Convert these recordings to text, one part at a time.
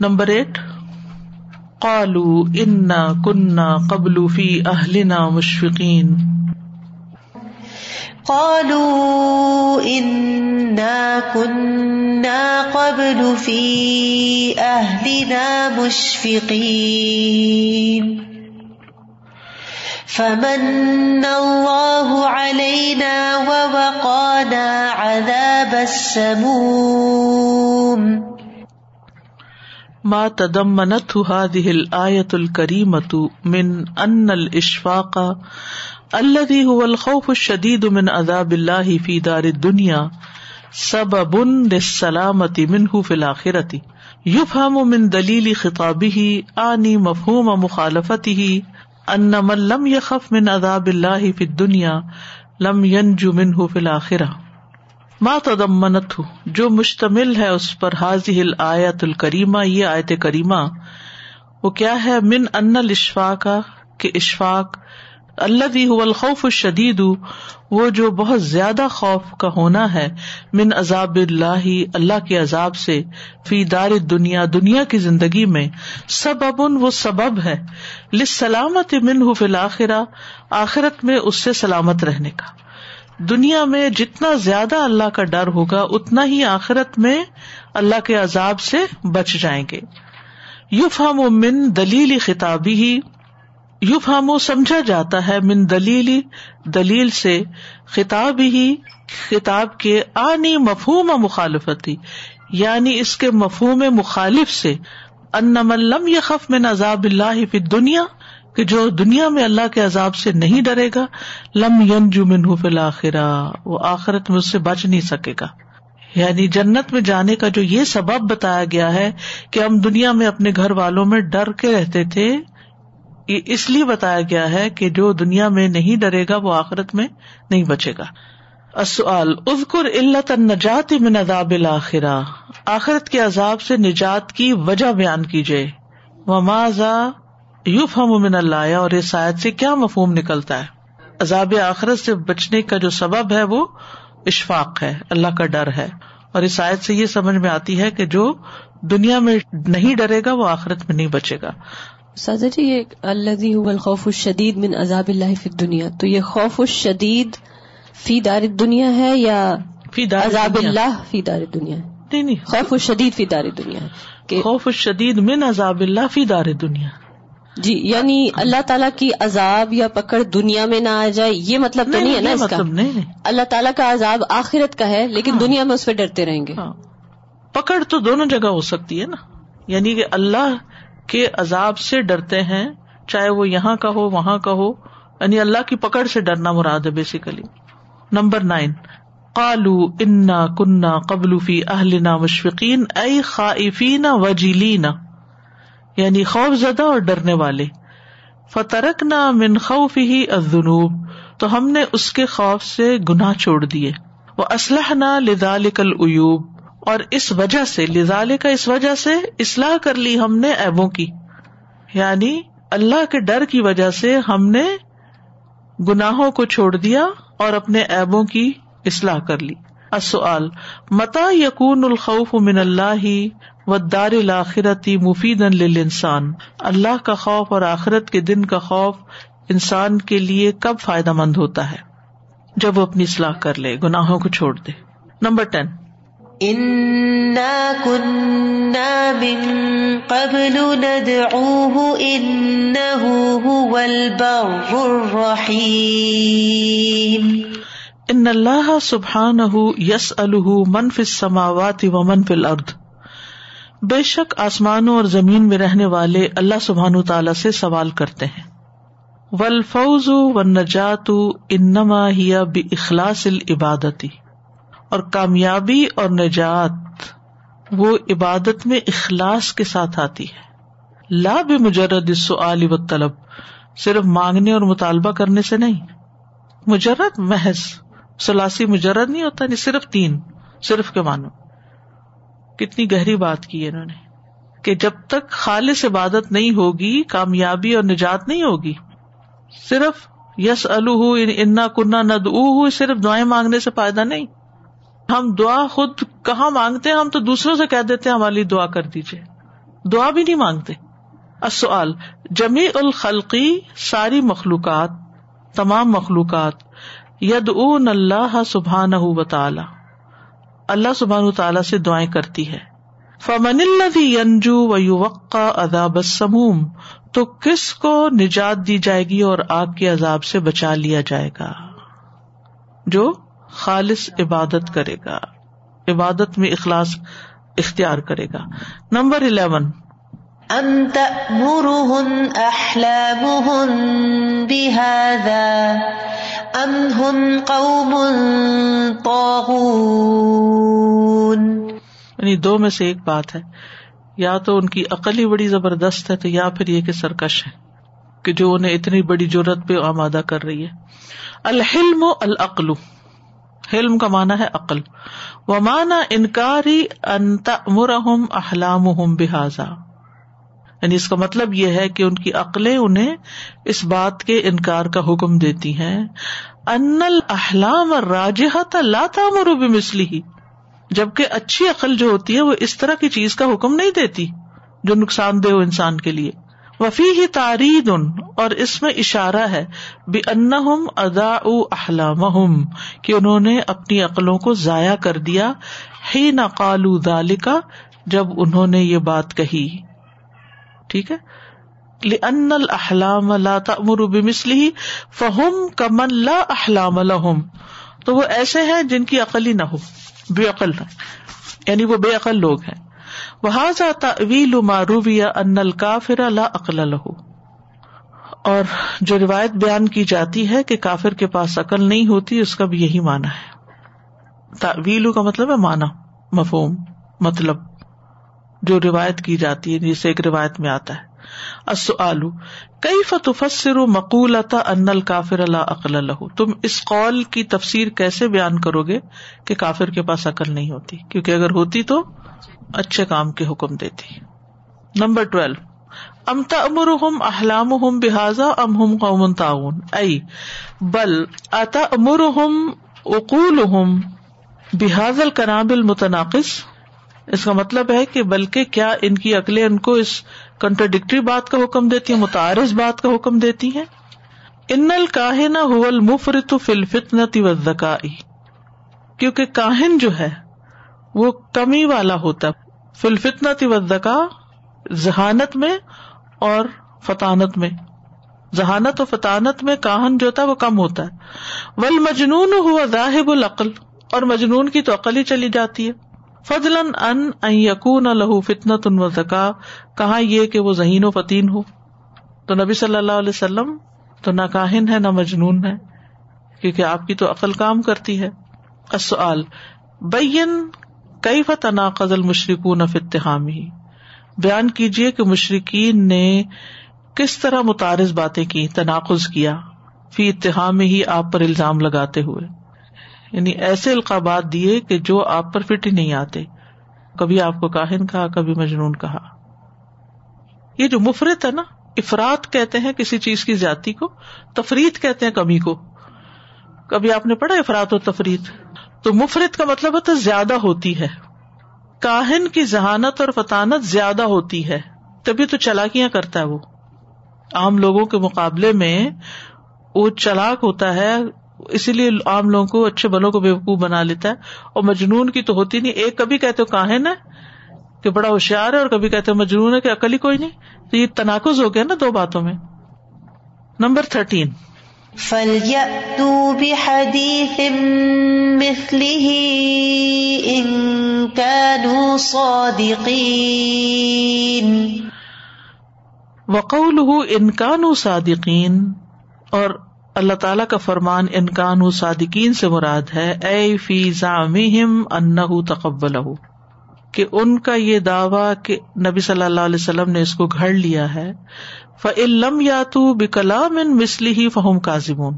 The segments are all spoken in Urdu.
نمبر ایٹ، قالو انا کنہ قبل فی اہلنا مشفقین قالو انا کنہ قبل فی اہلنا مشفقین فمن اللہ علینا ووقانا عذاب السموم۔ ما تدمنت هذه الآية الكريمة من أن الإشفاق الذي هو الخوف الشديد من عذاب الله في دار الدنيا سبب للسلامة منه في الآخرة. يفهم من دليل خطابه آني مفهوم مخالفته أن من لم يخف من عذاب الله في الدنيا لم ينجو منه في الآخرة. ماں تدمنت جو مشتمل ہے اس پر حاضی آیت الکریمہ، یہ آیت کریمہ، وہ کیا ہے؟ من ان الاشفاق، کہ اشفاق اللہ الخوف الشدید، وہ جو بہت زیادہ خوف کا ہونا ہے، من عذاب اللہ اللہ کے عذاب سے، فی دار دنیا دنیا کی زندگی میں سب وہ سبب ہے لسلامت من فی الآخرہ آخرت میں اس سے سلامت رہنے کا۔ دنیا میں جتنا زیادہ اللہ کا ڈر ہوگا، اتنا ہی آخرت میں اللہ کے عذاب سے بچ جائیں گے۔ یو فام و من دلیل خطابی ہی یو فام و سمجھا جاتا ہے من دلیل دلیل سے خطاب ہی خطاب کے آنی مفہوم مخالفتی۔ یعنی اس کے مفہوم مخالف سے ان ملم یخف من عذاب اللہ فی دنیا کہ جو دنیا میں اللہ کے عذاب سے نہیں ڈرے گا، لم ین جو من فلاخرا وہ آخرت میں اس سے بچ نہیں سکے گا۔ یعنی جنت میں جانے کا جو یہ سبب بتایا گیا ہے کہ ہم دنیا میں اپنے گھر والوں میں ڈر کے رہتے تھے، یہ اس لیے بتایا گیا ہے کہ جو دنیا میں نہیں ڈرے گا، وہ آخرت میں نہیں بچے گا۔ اصل ازکر علت نجات من عذاب الآخرہ آخرت کے عذاب سے نجات کی وجہ بیان کیجیے وماضا یوف ہم من اللہ اور اس آیت سے کیا مفہوم نکلتا ہے؟ عذاب آخرت سے بچنے کا جو سبب ہے وہ اشفاق ہے اللہ کا ڈر ہے۔ اور اس آیت سے یہ سمجھ میں آتی ہے کہ جو دنیا میں نہیں ڈرے گا وہ آخرت میں نہیں بچے گا۔ سازا جی یہ اللہ الخوف الشدید من عذاب اللہ فی دنیا تو یہ خوف الشدید فی دار دنیا ہے یا فی دار عذاب اللہ فی دار دنیا نہیں نہیں۔ خوف الشدید فی دار دنیا خوف الشدید من عذاب اللہ فی دار دنیا جی یعنی اللہ تعالیٰ کی عذاب یا پکڑ دنیا میں نہ آ جائے یہ مطلب تو نہیں ہے نا اس کا؟ مطلب اللہ تعالیٰ کا عذاب آخرت کا ہے لیکن ہاں۔ دنیا میں اس پہ ڈرتے رہیں گے۔ ہاں۔ پکڑ تو دونوں جگہ ہو سکتی ہے نا۔ یعنی کہ اللہ کے عذاب سے ڈرتے ہیں چاہے وہ یہاں کا ہو وہاں کا ہو۔ یعنی اللہ کی پکڑ سے ڈرنا مراد ہے بیسیکلی نمبر نائن کالو انا کنہ قبل فی اہلنا مشفقین اے خائفین وجیلین یعنی خوف زدہ اور ڈرنے والے۔ فترک نہ من خوف ہی ازنوب تو ہم نے اس کے خوف سے گناہ چھوڑ دیے۔ وہ اسلح نہ لدال کل اور اس وجہ سے لدال کا اس وجہ سے اصلاح کر لی ہم نے ایبوں کی۔ یعنی اللہ کے ڈر کی وجہ سے ہم نے گناہوں کو چھوڑ دیا اور اپنے ایبوں کی اصلاح کر لی۔ اصل متا یقون الخوف من اللہ و دار الآخرتی مفید انسان اللہ کا خوف اور آخرت کے دن کا خوف انسان کے لیے کب فائدہ مند ہوتا ہے؟ جب وہ اپنی اصلاح کر لے گناہوں کو چھوڑ دے۔ Number ten. ان اللہ سبحان یس منف السماوات و منف الارض بے شک آسمانوں اور زمین میں رہنے والے اللہ سبحان تعالی سے سوال کرتے ہیں۔ ولفوز و نجات انما ہیا بھی اخلاص العبادتی اور کامیابی اور نجات وہ عبادت میں اخلاص کے ساتھ آتی ہے۔ لا بھی مجرد سعلی و طلب صرف مانگنے اور مطالبہ کرنے سے نہیں۔ مجرد محض، سلاسی مجرد نہیں ہوتا، نہیں، صرف تین، صرف کے مانو کتنی گہری بات کی ہے انہوں نے کہ جب تک خالص عبادت نہیں ہوگی، کامیابی اور نجات نہیں ہوگی، صرف یس انا کنہ ند صرف دعائیں مانگنے سے فائدہ نہیں۔ ہم دعا خود کہاں مانگتے ہیں؟ ہم تو دوسروں سے کہہ دیتے ہیں ہماری دعا کر دیجیے دعا بھی نہیں مانگتے۔ السؤال جمی الخلقی ساری مخلوقات، تمام مخلوقات ید اللہ سبحان و تعالی۔ اللہ سبحان تعالیٰ سے دعائیں کرتی ہے۔ فمن ینجو و یو وقع اداب سموم تو کس کو نجات دی جائے گی اور آگ کے عذاب سے بچا لیا جائے گا؟ جو خالص عبادت کرے گا۔ عبادت میں اخلاص اختیار کرے گا۔ Number eleven. ام تأمرهن احلامهن بهذا؟ ام هم قوم طاغون یعنی دو میں سے ایک بات ہے۔ یا تو ان کی عقل ہی بڑی زبردست ہے، تو یا پھر یہ کہ سرکش ہے کہ جو انہیں اتنی بڑی ضرورت پہ آمادہ کر رہی ہے۔ الحلم العقل۔ حلم کا مانا ہے عقل۔ و مانا انکاری انتا مرحم احلام بحاظا یعنی اس کا مطلب یہ ہے کہ ان کی عقلیں انہیں اس بات کے انکار کا حکم دیتی ہیں۔ ان الحلام راجحت لا تامر ہی جبکہ اچھی عقل جو ہوتی ہے وہ اس طرح کی چیز کا حکم نہیں دیتی جو نقصان دہ ہو انسان کے لیے۔ وفی ہی تارید ان اور اس میں اشارہ ہے بے ان ادا احلام کہ انہوں نے اپنی عقلوں کو ضائع کر دیا۔ ہی نہ قالو دالکا جب انہوں نے یہ بات کہی۔ ٹھیک ہے؟ ان الحلام لا تأمر بمثله فهم كمن لا احلام لهم۔ تو وہ ایسے ہیں جن کی عقل ہی نہ ہو، بے عقل نہ۔ یعنی وہ بے عقل لوگ ہیں۔ وہذا تعویل ما روی ان الکافر لا عقل له۔ اور جو روایت بیان کی جاتی ہے کہ کافر کے پاس عقل نہیں ہوتی، اس کا بھی یہی مانا ہے۔ تعویل کا مطلب ہے مانا مفہوم مطلب۔ جو روایت کی جاتی ہے، جسے ایک روایت میں آتا ہے۔ السؤال، کیف تفسر مقولتا ان الکافر لا عقل له؟ تم اس قول کی تفسیر کیسے بیان کرو گے کہ کافر کے پاس عقل نہیں ہوتی؟ کیونکہ اگر ہوتی تو اچھے کام کے حکم دیتی۔ نمبر ٹویلو، ام تأمرهم احلامهم بهذا ام هم قوم طاغون؟ اي بل اتأمرهم عقولهم بهذا الكلام المتناقض؟ اس کا مطلب ہے کہ بلکہ کیا ان کی عقلیں ان کو اس کنٹرڈکٹری بات کا حکم دیتی ہیں، متعارض بات کا حکم دیتی ہیں؟ ان الکاہن حول مفرت فلفتن وزکائی کیونکہ کاہن جو ہے، وہ کمی والا ہوتا فلفتنا وزکا ذہانت میں اور فطانت میں۔ ذہانت و فطانت میں کاہن جو ہوتا ہے، وہ کم ہوتا ہے۔ ول مجنون ہوا ذاہب العقل۔ اور مجنون کی تو عقل ہی چلی جاتی ہے۔ فضلن ان یقون لہو فتنت ان و زکا، کہاں یہ کہ وہ ذہین و فتین ہو۔ تو نبی صلی اللہ علیہ وسلم تو نہ کاہن ہے، نہ مجنون ہے، کیونکہ آپ کی تو عقل کام کرتی ہے۔ السؤال، بین کئی فتنا قزل مشرقون فتحامی بیان کیجیے کہ مشرقین نے کس طرح متعارض باتیں کی، تناقض کیا، فی اتحام ہی آپ پر الزام لگاتے ہوئے۔ یعنی ایسے القابات دیے کہ جو آپ پر فٹ ہی نہیں آتے۔ کبھی آپ کو کاہن کہا، کبھی مجنون کہا۔ یہ جو مفرت ہے نا، افراد کہتے ہیں کسی چیز کی زیادتی کو تفریح کہتے ہیں کمی کو۔ کبھی آپ نے پڑھا افراد و تفریح تو مفرت کا مطلب ہوتا ہے زیادہ ہوتی ہے۔ کاہن کی ذہانت اور فطانت زیادہ ہوتی ہے۔ تبھی تو چلاکیاں کرتا ہے وہ۔ عام لوگوں کے مقابلے میں وہ چلاک ہوتا ہے اسی لیے عام لوگوں کو اچھے بلوں کو بےوقوف بنا لیتا ہے۔ اور مجنون کی تو ہوتی نہیں۔ ایک کبھی کہتے کاہن ہے کہ بڑا ہوشیار ہے اور کبھی کہتے مجنون ہے کہ عقل ہی کوئی نہیں۔ تو یہ تناقز ہو گیا نا دو باتوں میں۔ Number thirteen. وقول انکان صادقین اور اللہ تعالیٰ کا فرمان انکان صادقین سے مراد ہے، اے فی ان تقبل کہ ان کا یہ دعوی کہ نبی صلی اللہ علیہ وسلم نے اس کو گھڑ لیا ہے۔ فعلم یا تو بکلام ان مسلی ہی فہم کازمون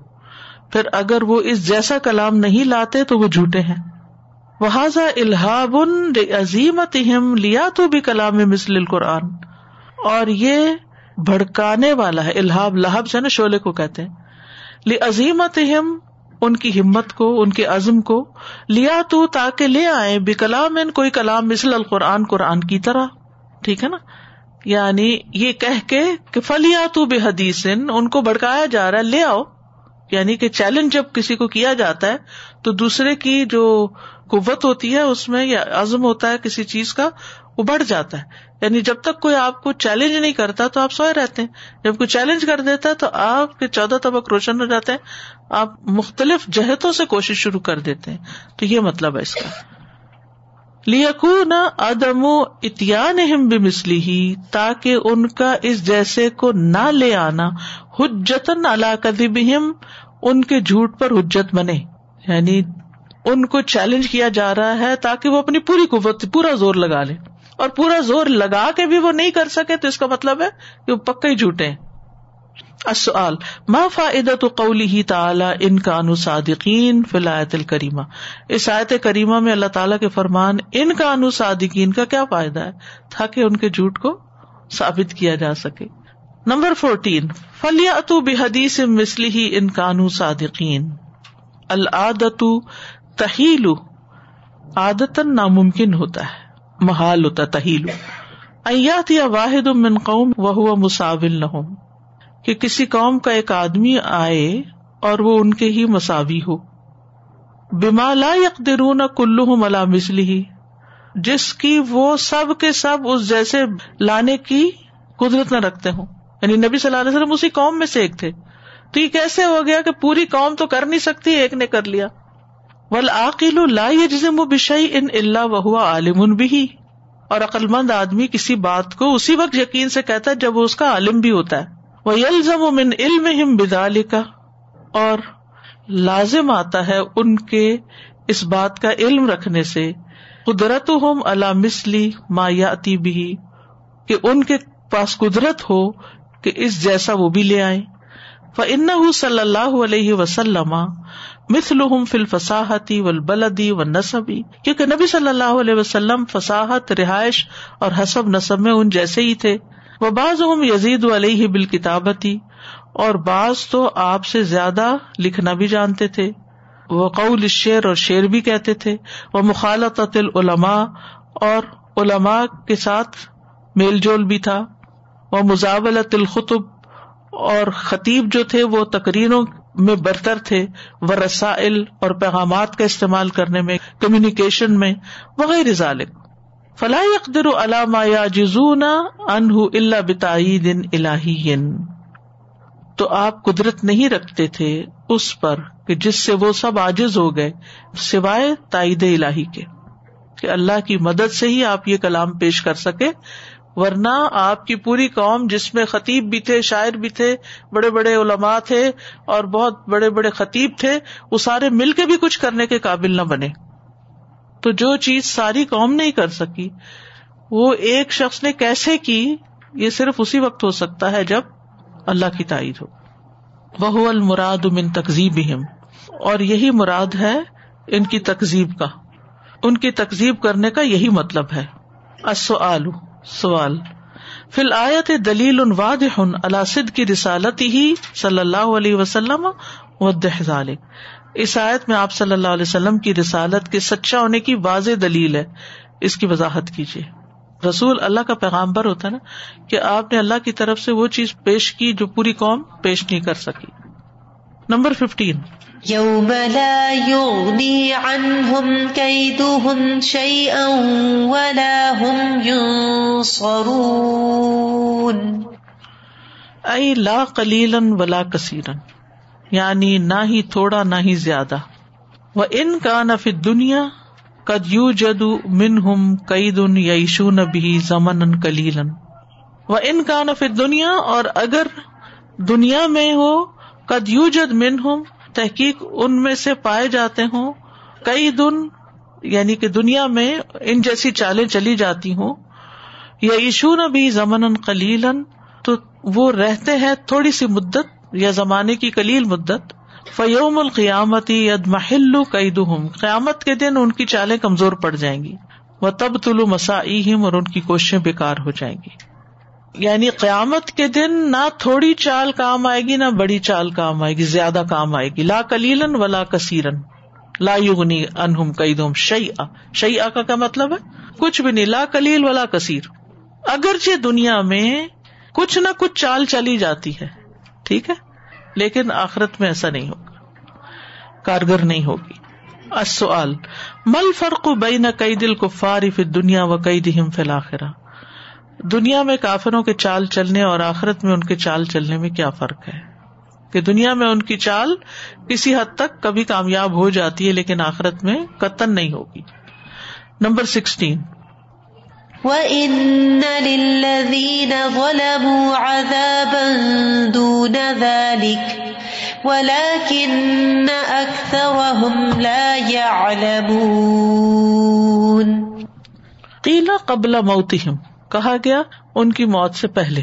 پھر اگر وہ اس جیسا کلام نہیں لاتے تو وہ جھوٹے ہیں۔ وہذا الحاب عظیمت لیا تو بھی کلام مسل القرآن۔ اور یہ بھڑکانے والا ہے الحاب لہب سے نا، شعلے کو کہتے ہیں۔ عظیمت ان کی ہمت کو، ان کے عزم کو، لیا تو تاکہ لے آئے بے کلام کوئی کلام مثل القرآن، قرآن کی طرح۔ ٹھیک ہے نا؟ یعنی یہ کہہ کے کہ فلیا تو بے حدیث ان کو بڑکایا جا رہا ہے، لے آؤ۔ یعنی کہ چیلنج جب کسی کو کیا جاتا ہے، تو دوسرے کی جو قوت ہوتی ہے، اس میں یا عزم ہوتا ہے کسی چیز کا وہ بڑھ جاتا ہے۔ یعنی جب تک کوئی آپ کو چیلنج نہیں کرتا تو آپ سوئے رہتے ہیں۔ جب کوئی چیلنج کر دیتا ہے تو آپ کے چودہ طبق روشن ہو جاتے ہیں۔ آپ مختلف جہتوں سے کوشش شروع کر دیتے ہیں۔ تو یہ مطلب ہے اس کا۔ لیکو نہ ادم اتیان بسلی ہی تاکہ ان کا اس جیسے کو نہ لے آنا۔ حجتن اللہ کدیم ان کے جھوٹ پر حجت بنے۔ یعنی ان کو چیلنج کیا جا رہا ہے تاکہ وہ اپنی پوری قوت، پورا زور لگا لے۔ اور پورا زور لگا کے بھی وہ نہیں کر سکے تو اس کا مطلب ہے کہ وہ پکے ہی جھوٹے اصل ما فائدہ تو قولی ہی تعالی ان کا صادقین فلایت الکریمہ؟ اس آیت کریمہ میں اللہ تعالیٰ کے فرمان ان کا صادقین کا کیا فائدہ ہے؟ تاکہ ان کے جھوٹ کو ثابت کیا جا سکے۔ نمبر فورٹین فلیات بحدیث مسلی ہی ان کانو صادقین۔ العادت تہیل عادتن ناممکن ہوتا ہے۔ محال ہوتا تہیل. ایات یا واحد من قوم وہ مساول نہ کہ کسی قوم کا ایک آدمی آئے اور وہ ان کے ہی مساوی ہو. بما لا یقدرون کلو ملا مسلی جس کی وہ سب کے سب اس جیسے لانے کی قدرت نہ رکھتے ہوں. یعنی نبی صلی اللہ علیہ وسلم اسی قوم میں سے ایک تھے. تو یہ کیسے ہو گیا کہ پوری قوم تو کر نہیں سکتی، ایک نے کر لیا. ولعقیل لا یجزم بشیء ان الا وهو عالم بھی اور عقلمند آدمی کسی بات کو اسی وقت یقین سے کہتا ہے جب وہ اس کا عالم بھی ہوتا ہے۔ وہ یلزم من علمہم بذالک اور لازم آتا ہے ان کے اس بات کا علم رکھنے سے۔ قدرت ہم اللہ مسلی ما یاتی بھی کہ ان کے پاس قدرت ہو کہ اس جیسا وہ بھی لے آئے فن صلی اللہ علیہ وسلم مثلهم فی الفصاحتی والبلدی والنسبی کیونکہ نبی صلی اللہ علیہ وسلم فصاحت، رہائش اور حسب نصب میں ان جیسے ہی تھے۔ وہ بعض یزید علیہ بالکتابتی اور بعض تو آپ سے زیادہ لکھنا بھی جانتے تھے۔ وہ قول شعر اور شعر بھی کہتے تھے۔ وہ مخالط العلماء اور علماء کے ساتھ میل جول بھی تھا۔ وہ مزاولت الخطب۔ اور خطیب جو تھے وہ تقریروں میں برتر تھے وہ رسائل اور پیغامات کا استعمال کرنے میں کمیونیکیشن میں وغیرہ ذالک فلاح اقدر علامہ یا جزون انہ اللہ بتائی دن الہی تو آپ قدرت نہیں رکھتے تھے اس پر کہ جس سے وہ سب آجز ہو گئے، سوائے تائید الہی کے۔ کہ اللہ کی مدد سے ہی آپ یہ کلام پیش کر سکے ورنہ آپ کی پوری قوم جس میں خطیب بھی تھے، شاعر بھی تھے، بڑے بڑے علماء تھے اور بہت بڑے بڑے خطیب تھے، وہ سارے مل کے بھی کچھ کرنے کے قابل نہ بنے۔ تو جو چیز ساری قوم نہیں کر سکی، وہ ایک شخص نے کیسے کی، یہ صرف اسی وقت ہو سکتا ہے جب اللہ کی تائید ہو۔ وہ المراد من تقزیب اور یہی مراد ہے ان کی تقزیب کا۔ ان کی تقزیب کرنے کا یہی مطلب ہے۔ السؤال۔ سوال۔ فی الآیت دلیل واضح اللہ کی رسالت ہی صلی اللہ علیہ وسلم و ذالک اس آیت میں آپ صلی اللہ علیہ وسلم کی رسالت کے سچا ہونے کی واضح دلیل ہے۔ اس کی وضاحت کیجیے رسول اللہ کا پیغام پر ہوتا ہے نا کہ آپ نے اللہ کی طرف سے وہ چیز پیش کی جو پوری قوم پیش نہیں کر سکی۔ نمبر ففٹین یوم لا یغنی عنہم کیدہم شیئا ولا هم ینصرون ای لا قلیلا ولا کثیرا یعنی نہ ہی تھوڑا نہ ہی زیادہ. وہ ان کا نہ دنیا کد یو جدو من ہم کئی دن یشو نبی زمن کلیلن وہ ان کا نہ دنیا اور اگر دنیا میں ہو کد یو جد من ہم تحقیق ان میں سے پائے جاتے ہوں۔ کئی دن یعنی کہ دنیا میں ان جیسی چالیں چلی جاتی ہوں۔ یا یشو نبی زمن کلیلن تو وہ رہتے ہیں تھوڑی سی مدت یا زمانے کی کلیل مدت۔ فیوم القیامتی ید محل قید قیامت کے دن ان کی چالیں کمزور پڑ جائیں گی۔ وہ تب طلو مساحم اور ان کی کوششیں بےکار ہو جائیں گی۔ یعنی قیامت کے دن نہ تھوڑی چال کام آئے گی، نہ بڑی چال کام آئے گی، زیادہ کام آئے گی۔ لا کلیلن و لا کثیرن لا یغنی انہم قیدہم شیئا۔ شیئا کا کیا مطلب ہے؟ کچھ بھی نہیں۔ لا کلیل ولا کثیر۔ اگرچہ دنیا میں کچھ نہ کچھ چال چلی جاتی ہے، ٹھیک ہے؟ لیکن آخرت میں ایسا نہیں ہوگا۔ کارگر نہیں ہوگی۔ السؤال مل فرق بین قید الکفار فی دنیا و قیدہم فی الاخرہ؟ دنیا میں کافروں کے چال چلنے اور آخرت میں ان کے چال چلنے میں کیا فرق ہے؟ کہ دنیا میں ان کی چال کسی حد تک کبھی کامیاب ہو جاتی ہے لیکن آخرت میں قطن نہیں ہوگی۔ Number sixteen. وَإِنَّ لِلَّذِينَ ظَلَمُوا عَذَابًا دُونَ ذَلِكَ وَلَكِنَّ أَكْثَرَهُمْ لَا يَعْلَمُونَ۔ قیلا قبل موتہم کہا گیا، ان کی موت سے پہلے۔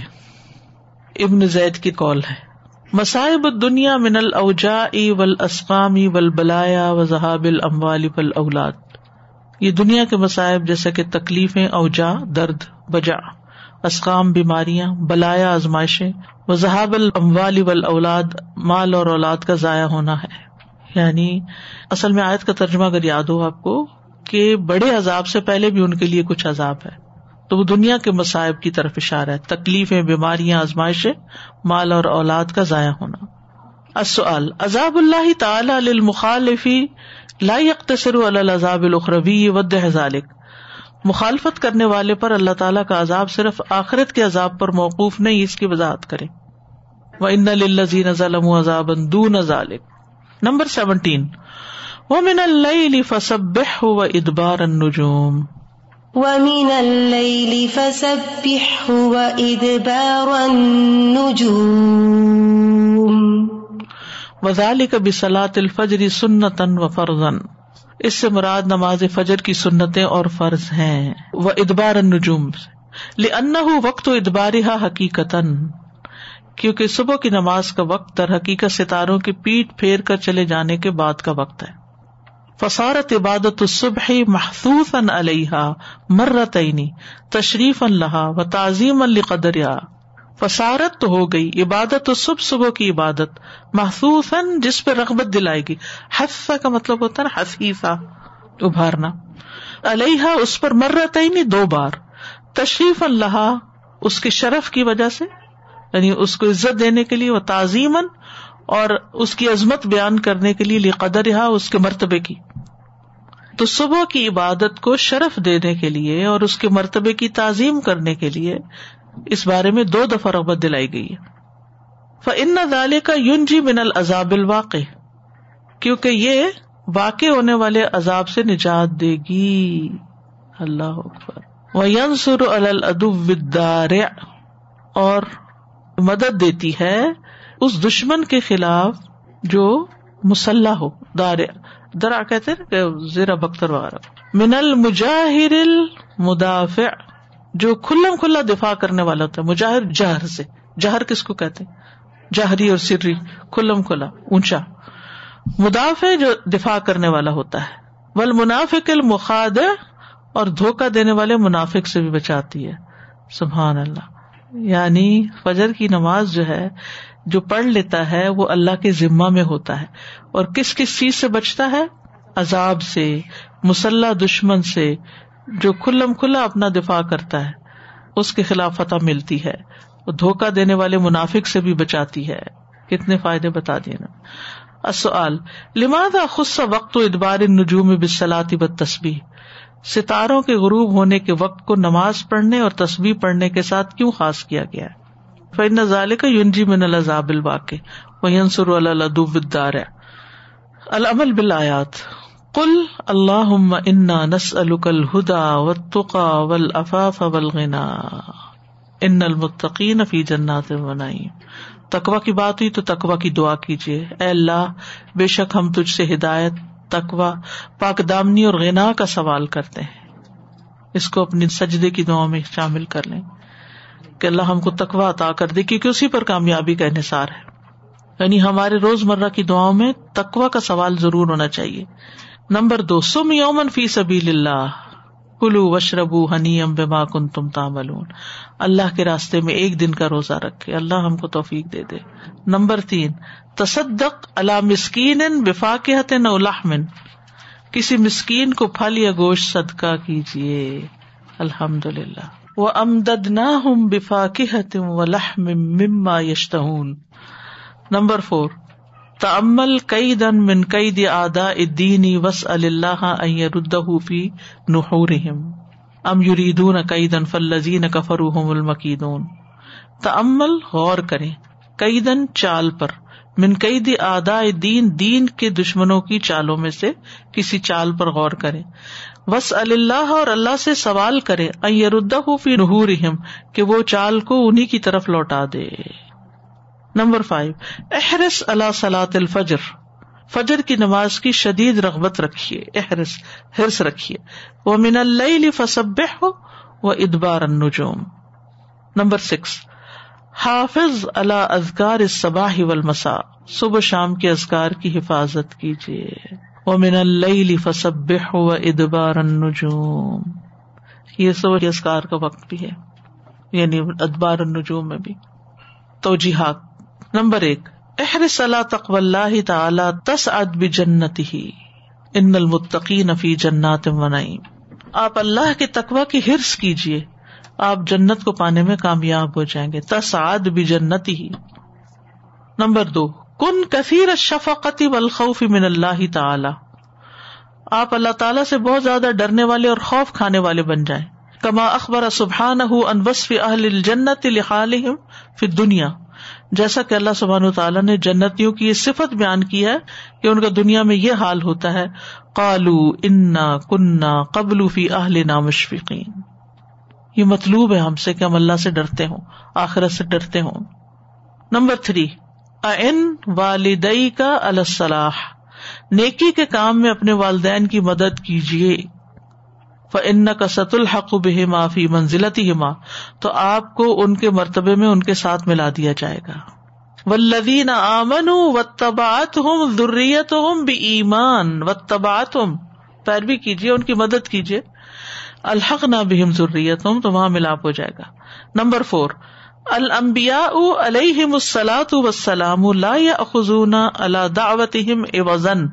ابن زید کی کال ہے۔ مسائب دنیا من الاوجاع والاسقام والبلایا وذهاب الاموال والاولاد۔ یہ دنیا کے مصائب جیسے کہ تکلیفیں اوجا درد بجا اسقام، بیماریاں، بلایا، آزمائشیں۔ وضحاب الاموال والاولاد، مال اور اولاد کا ضائع ہونا ہے۔ یعنی اصل میں آیت کا ترجمہ اگر یاد ہو آپ کو کہ بڑے عذاب سے پہلے بھی ان کے لیے کچھ عذاب ہے۔ تو وہ دنیا کے مصائب کی طرف اشارہ ہے۔ تکلیفیں، بیماریاں، آزمائشیں، مال اور اولاد کا ضائع ہونا۔ السؤال، عذاب اللہ تعالی للمخالفی لا يقتصر على العذاب الاخروی ود ذلك مخالفت کرنے والے پر اللہ تعالیٰ کا عذاب صرف آخرت کے عذاب پر موقوف نہیں، اس کی وضاحت کرے وہ ان للذین ظلموا عذابا دون ذلك نمبر سیونٹین ومن اللیل فسبحه وادبار النجوم۔ وَمِنَ اللَّيْلِ فَسَبِّحْهُ وَإِدْبَارَ النُّجُومِ وذالک بصلاۃ الفجر سنتن و اس سے مراد نماز فجر کی سنتیں اور فرض ہیں۔ وہ ادبار النجوم۔ لأنه وقت ادبارها حقیقتا کیونکہ صبح کی نماز کا وقت در حقیقت ستاروں کی پیٹ پھیر کر چلے جانے کے بعد کا وقت ہے۔ فسارت عبادت الصبح محسوس علیہ مرتعینی تشریف اللہ و تعظیم القدریا فسارت تو ہو گئی عبادت الصبح، صبح کی عبادت محسوس جس پہ رغبت دلائے گی۔ حفا کا مطلب ہوتا ہے نا ابھارنا۔ علیہ اس پر مرتعینی دو بار۔ تشریف اللہ اس کے شرف کی وجہ سے یعنی اس کو عزت دینے کے لیے وہ تعظیمن اور اس کی عظمت بیان کرنے کے لیے قدر اس کے مرتبے کی۔ تو صبح کی عبادت کو شرف دینے کے لیے اور اس کے مرتبے کی تعظیم کرنے کے لیے اس بارے میں دو دفعہ رغبت دلائی گئی ہے۔ فن دالے کا یون جی من العذاب الواقع۔ کیونکہ یہ واقع ہونے والے عذاب سے نجات دے گی۔ اللہ وہ ینسر الدار اور مدد دیتی ہے اس دشمن کے خلاف جو مسلح ہو، دار درا کہتے زیرا بختر وغیرہ۔ من المجاہر المدافع، جو کھلم کھلا دفاع کرنے والا ہوتا ہے، مجاہر جہر سے۔ جہر کس کو کہتے جہری اور سری، کھلم کھلا، اونچا۔ مدافع جو دفاع کرنے والا ہوتا ہے۔ ول منافق المخاد اور دھوکا دینے والے منافق سے بھی بچاتی ہے۔ سبحان اللہ۔ یعنی فجر کی نماز جو ہے جو پڑھ لیتا ہے وہ اللہ کے ذمہ میں ہوتا ہے اور کس کس چیز سے بچتا ہے؟ عذاب سے، مسلح دشمن سے، جو کھلم کھلا اپنا دفاع کرتا ہے، اس کے خلاف فتح ملتی ہے وہ دھوکا دینے والے منافق سے بھی بچاتی ہے۔ کتنے فائدے بتا دیے نا۔ لمادا خص وقت و ادبار نجوم بسلاتی بد تصبیح ستاروں کے غروب ہونے کے وقت کو نماز پڑھنے اور تصویر پڑھنے کے ساتھ کیوں خاص کیا گیا؟ ہے فن ظال کا یونجی من الزاب الواقع وہ ینسر الدار. العمل بالآیات کل اللہ انا نس الہدا و تقا ول افاف ولغنا ان المتقین فی جنات بنائی تقوا کی بات ہوئی تو تقوا کی دعا کیجیے. اے اللہ، بے شک ہم تجھ سے ہدایت تقوا پاک دامنی اور غنا کا سوال کرتے ہیں۔ اس کو اپنی سجدے کی دعا میں شامل کر لیں۔ کہ اللہ ہم کو تقوا عطا کر دے، کیونکہ اسی پر کامیابی کا انحصار ہے۔ یعنی ہمارے روز مرہ کی دعاؤں میں تقوا کا سوال ضرور ہونا چاہیے۔ نمبر دو، سم یومن فی سبیل اللہ کلو وشربو ہنی ام بما کن تم تامل اللہ کے راستے میں ایک دن کا روزہ رکھے۔ اللہ ہم کو توفیق دے دے۔ نمبر تین، تصدق اللہ مسکین بفا کے کسی مسکین کو پھل یا گوشت صدقہ کیجیے۔ الحمد للہ وہ امدد نہ ہم بفاقم و لحم مما یشتہون نمبر فور تمل کئی دن من کئی دی آدا ادینی وس اللہ ردہ فی نحورہم ام یریدون کئی دن فلزین کفرهم المکیدون تمل غور کریں. کئی دن چال پر. من کئی آدا دین دین کے دشمنوں کی چالوں میں سے کسی چال پر غور کرے وس اللہ اور اللہ سے سوال کرے فی نہور کہ وہ چال کو انہیں کی طرف لوٹا دے۔ نمبر فائیو احرس اللہ سلاط الفجر۔ فجر کی نماز کی شدید رغبت رکھیے۔ احرس ہرس رکھیے۔ وہ من اللہ فسب ہو وہ ادبار النجوم۔ نمبر سکس حافظ اللہ ازگار صباح والمسا صبح شام کے ازگار کی حفاظت کیجیے۔ وہ من اللہ و ادبار النجوم۔ یہ صبح ازگار کا وقت بھی ہے یعنی ادبار النجوم میں بھی۔ توجیحات۔ نمبر ایک، احرص اللہ تقو اللہ تعالی تس اد جنت ہی ان المتقین فی جنات منعیم آپ اللہ کے تقوا کی ہرس کیجیے۔ آپ جنت کو پانے میں کامیاب ہو جائیں گے۔ تصاد بھی جنت ہی نمبر دو۔ کن کثیر شفقتی والخوف من اللہ تعالی۔ آپ اللہ تعالیٰ سے بہت زیادہ ڈرنے والے اور خوف کھانے والے بن جائیں۔ کما اخبر سبحان ان وصف اہل الجنت لخالہم فی دنیا جیسا کہ اللہ سبحان تعالیٰ نے جنتیوں کی یہ صفت بیان کی ہے کہ ان کا دنیا میں یہ حال ہوتا ہے۔ قالو انا کنہ قبل فی اہل نامشفقین یہ مطلوب ہے ہم سے کہ ہم اللہ سے ڈرتے ہوں، آخرت سے ڈرتے ہوں۔ نمبر تھری ان والدئی کا الصلاح، نیکی کے کام میں اپنے والدین کی مدد کیجیے۔ ان کا ست الحق بہ معافی منزلتی ماں تو آپ کو ان کے مرتبے میں ان کے ساتھ ملا دیا جائے گا۔ ولدین آمن و تبات ہوں ضروریت ہوں بھی ایمان و تبات ہوں پیروی کیجیے، ان کی مدد کیجیے۔ الحق نہ بہم ضروریت تو وہاں ملاپ ہو جائے گا۔ نمبر فور المبیا علیہ مسلاۃ وسلام خزون اللہ دعوت وزن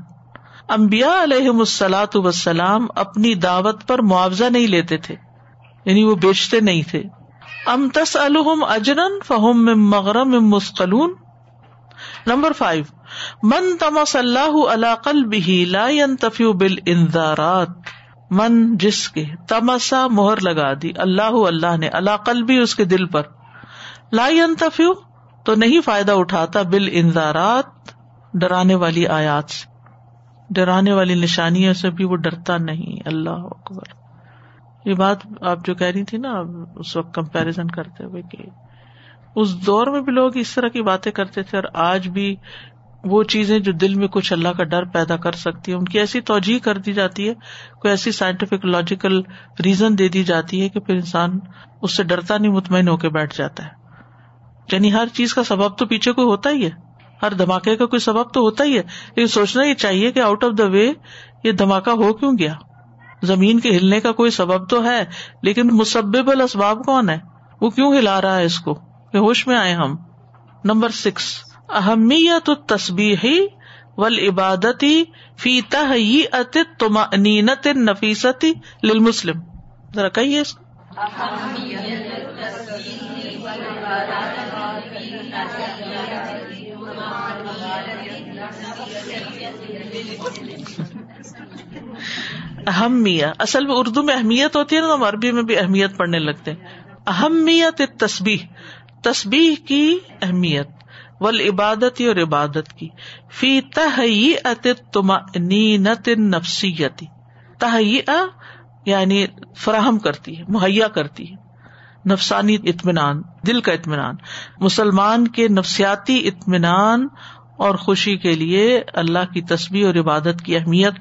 امبیا علیہ مسلاۃ وسلام اپنی دعوت پر معاوضہ نہیں لیتے تھے یعنی وہ بیچتے نہیں تھے۔ ام تس الحم اجرن فہم مغرم مسقلون۔ نمبر فائیو، من تمس اللہ علا قلب ہی لا ينتفع بالانذارات۔ من جس کے تمسا مہر لگا دی، اللہ اللہ نے، اللہ کل بھی اس کے دل پر۔ لا انتفیو تو نہیں فائدہ اٹھاتا بال انذارات، ڈرانے والی آیات سے۔ ڈرانے والی نشانیوں سے بھی وہ ڈرتا نہیں، اللہ اکبر۔ یہ بات آپ جو کہہ رہی تھی نا، اس وقت کمپیرزن کرتے ہوئے کہ اس دور میں بھی لوگ اس طرح کی باتیں کرتے تھے اور آج بھی وہ چیزیں جو دل میں کچھ اللہ کا ڈر پیدا کر سکتی ہے ان کی ایسی توجہ کر دی جاتی ہے، کوئی ایسی سائنٹیفک لاجیکل ریزن دے دی جاتی ہے کہ پھر انسان اس سے ڈرتا نہیں، مطمئن ہو کے بیٹھ جاتا ہے۔ یعنی ہر چیز کا سبب تو پیچھے کوئی ہوتا ہی ہے۔ ہر دھماکے کا کوئی سبب تو ہوتا ہی ہے۔ لیکن سوچنا ہی چاہیے کہ آؤٹ آف دا وے یہ دھماکہ ہو کیوں گیا؟ زمین کے ہلنے کا کوئی سبب تو ہے، لیکن مسبب الاسباب کون ہے؟ وہ کیوں ہلا رہا ہے اس کو؟ کہ ہوش میں آئے ہم۔ نمبر سکس اہمیت تصبیح ول عبادتی فی تحت تمانینت نفیستی للمسلم۔ ذرا کہیے اس اہمیہ۔ اصل میں اردو میں اہمیت ہوتی ہے نا ہم عربی میں بھی اہمیت پڑھنے لگتے ہیں۔ اہمیت تصبیح تصبیح کی اہمیت۔ ول عبادتی اور عبادت کی۔ فی تحت نفسیتی تہیا یعنی فراہم کرتی ہے، مہیا کرتی ہے۔ نفسانی اطمینان، دل کا اطمینان۔ مسلمان کے نفسیاتی اطمینان اور خوشی کے لیے اللہ کی تصویر اور عبادت کی اہمیت۔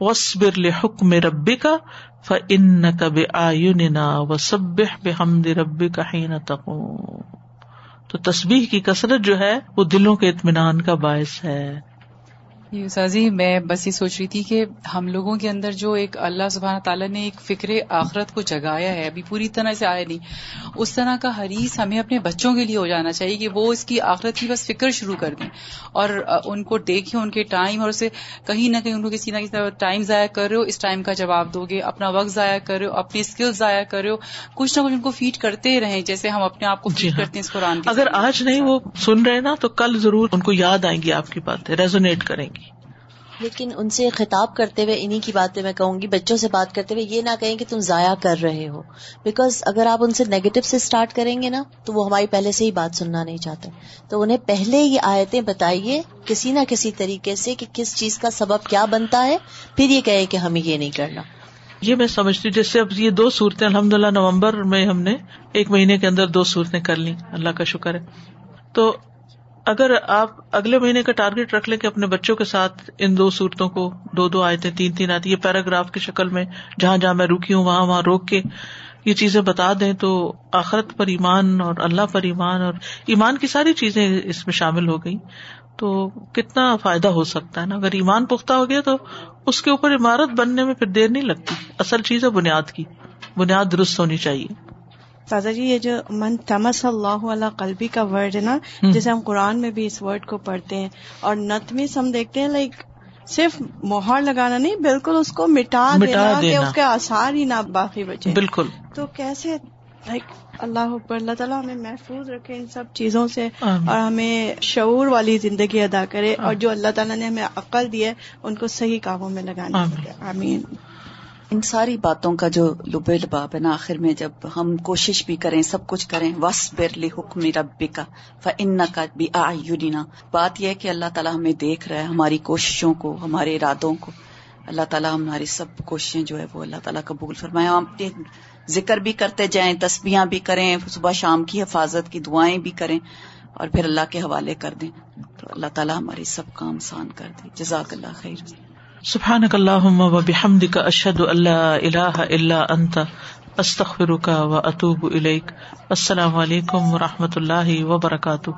وصبر حکم ربی کا فن کب آئین و سب بحمد ربی کا تو تسبیح کی کثرت جو ہے وہ دلوں کے اطمینان کا باعث ہے۔ جی سازی میں بس یہ سوچ رہی تھی کہ ہم لوگوں کے اندر جو ایک اللہ سبحانہ تعالیٰ نے ایک فکر آخرت کو جگایا ہے ابھی پوری طرح سے آیا نہیں۔ اس طرح کا حریث ہمیں اپنے بچوں کے لیے ہو جانا چاہیے کہ وہ اس کی آخرت کی بس فکر شروع کر دیں۔ اور ان کو دیکھیں ان کے ٹائم اور اسے کہیں نہ کہیں ان کو کسی نہ کسی ٹائم ضائع کر رہے ہو اس ٹائم کا جواب دو گے اپنا وقت ضائع کر رہے ہو اپنی اسکل ضائع کر رہے ہو۔ کچھ نہ کچھ ان کو فیڈ کرتے رہیں جیسے ہم اپنے آپ کو جی فیڈ ہاں۔ کرتے ہیں اس قرآن اگر آج نہیں وہ سن رہے نا تو کل ضرور ان کو یاد آئیں گی آپ کی باتیں ریزونیٹ کریں گی۔ لیکن ان سے خطاب کرتے ہوئے انہیں کی باتیں میں کہوں گی، بچوں سے بات کرتے ہوئے یہ نہ کہیں کہ تم ضائع کر رہے ہو۔ بیکاز اگر آپ ان سے نیگیٹو سے اسٹارٹ کریں گے نا، تو وہ ہماری پہلے سے ہی بات سننا نہیں چاہتے۔ تو انہیں پہلے یہ آیتیں بتائیے کسی نہ کسی طریقے سے کہ کس چیز کا سبب کیا بنتا ہے، پھر یہ کہے کہ ہمیں یہ نہیں کرنا۔ یہ میں سمجھتی ہوں، جیسے اب یہ دو صورتیں الحمد للہ نومبر میں ہم نے ایک مہینے کے اندر دو صورتیں کر لی اللہ کا شکر ہے۔ تو اگر آپ اگلے مہینے کا ٹارگیٹ رکھ لیں کہ اپنے بچوں کے ساتھ ان دو صورتوں کو دو دو آئے تین تین آتی یہ پیراگراف کی شکل میں جہاں جہاں میں رکی ہوں، وہاں وہاں روک کے یہ چیزیں بتا دیں تو آخرت پر ایمان اور اللہ پر ایمان اور ایمان کی ساری چیزیں اس میں شامل ہو گئی تو کتنا فائدہ ہو سکتا ہے نا؟ اگر ایمان پختہ ہو گیا تو اس کے اوپر عمارت بننے میں پھر دیر نہیں لگتی۔ اصل چیز ہے بنیاد کی۔ بنیاد درست ہونی چاہیے۔ سازا جی یہ جو من تمس اللہ علیہ قلبی کا ورڈ ہے نا جیسے ہم قرآن میں بھی اس ورڈ کو پڑھتے ہیں اور نتمیز ہم دیکھتے ہیں لائک صرف مہر لگانا نہیں بالکل اس کو مٹا مٹا دینا کہ دینا۔ اس کے آثار ہی نہ باقی بچے بالکل تو کیسے لائک اللہ اکبر اللہ تعالیٰ ہمیں محفوظ رکھے ان سب چیزوں سے۔ اور ہمیں شعور والی زندگی ادا کرے اور جو اللہ تعالیٰ نے ہمیں عقل دی ہے ان کو صحیح کاموں میں لگانا آمین۔ ان ساری باتوں کا جو لب لباب ہے نا آخر میں جب ہم کوشش بھی کریں، سب کچھ کریں وس برلی حکم ربی کا فن کا بھی آنا بات یہ ہے کہ اللہ تعالیٰ ہمیں دیکھ رہا ہے، ہماری کوششوں کو، ہمارے ارادوں کو۔ اللہ تعالیٰ ہماری سب کوششیں جو ہے وہ اللہ تعالیٰ قبول فرمائے۔ ہم اپنے ذکر بھی کرتے جائیں تسبیاں بھی کریں، صبح شام کی حفاظت کی دعائیں بھی کریں اور پھر اللہ کے حوالے کر دیں۔ تو اللہ تعالیٰ ہماری سب کام آسان کر دے۔ جزاک اللہ خیر۔ سبحان اللہ و بحمد اشہد اللہ الح اللہ الا انت و اطوب السلام علیکم و رحمۃ اللہ وبرکاتہ۔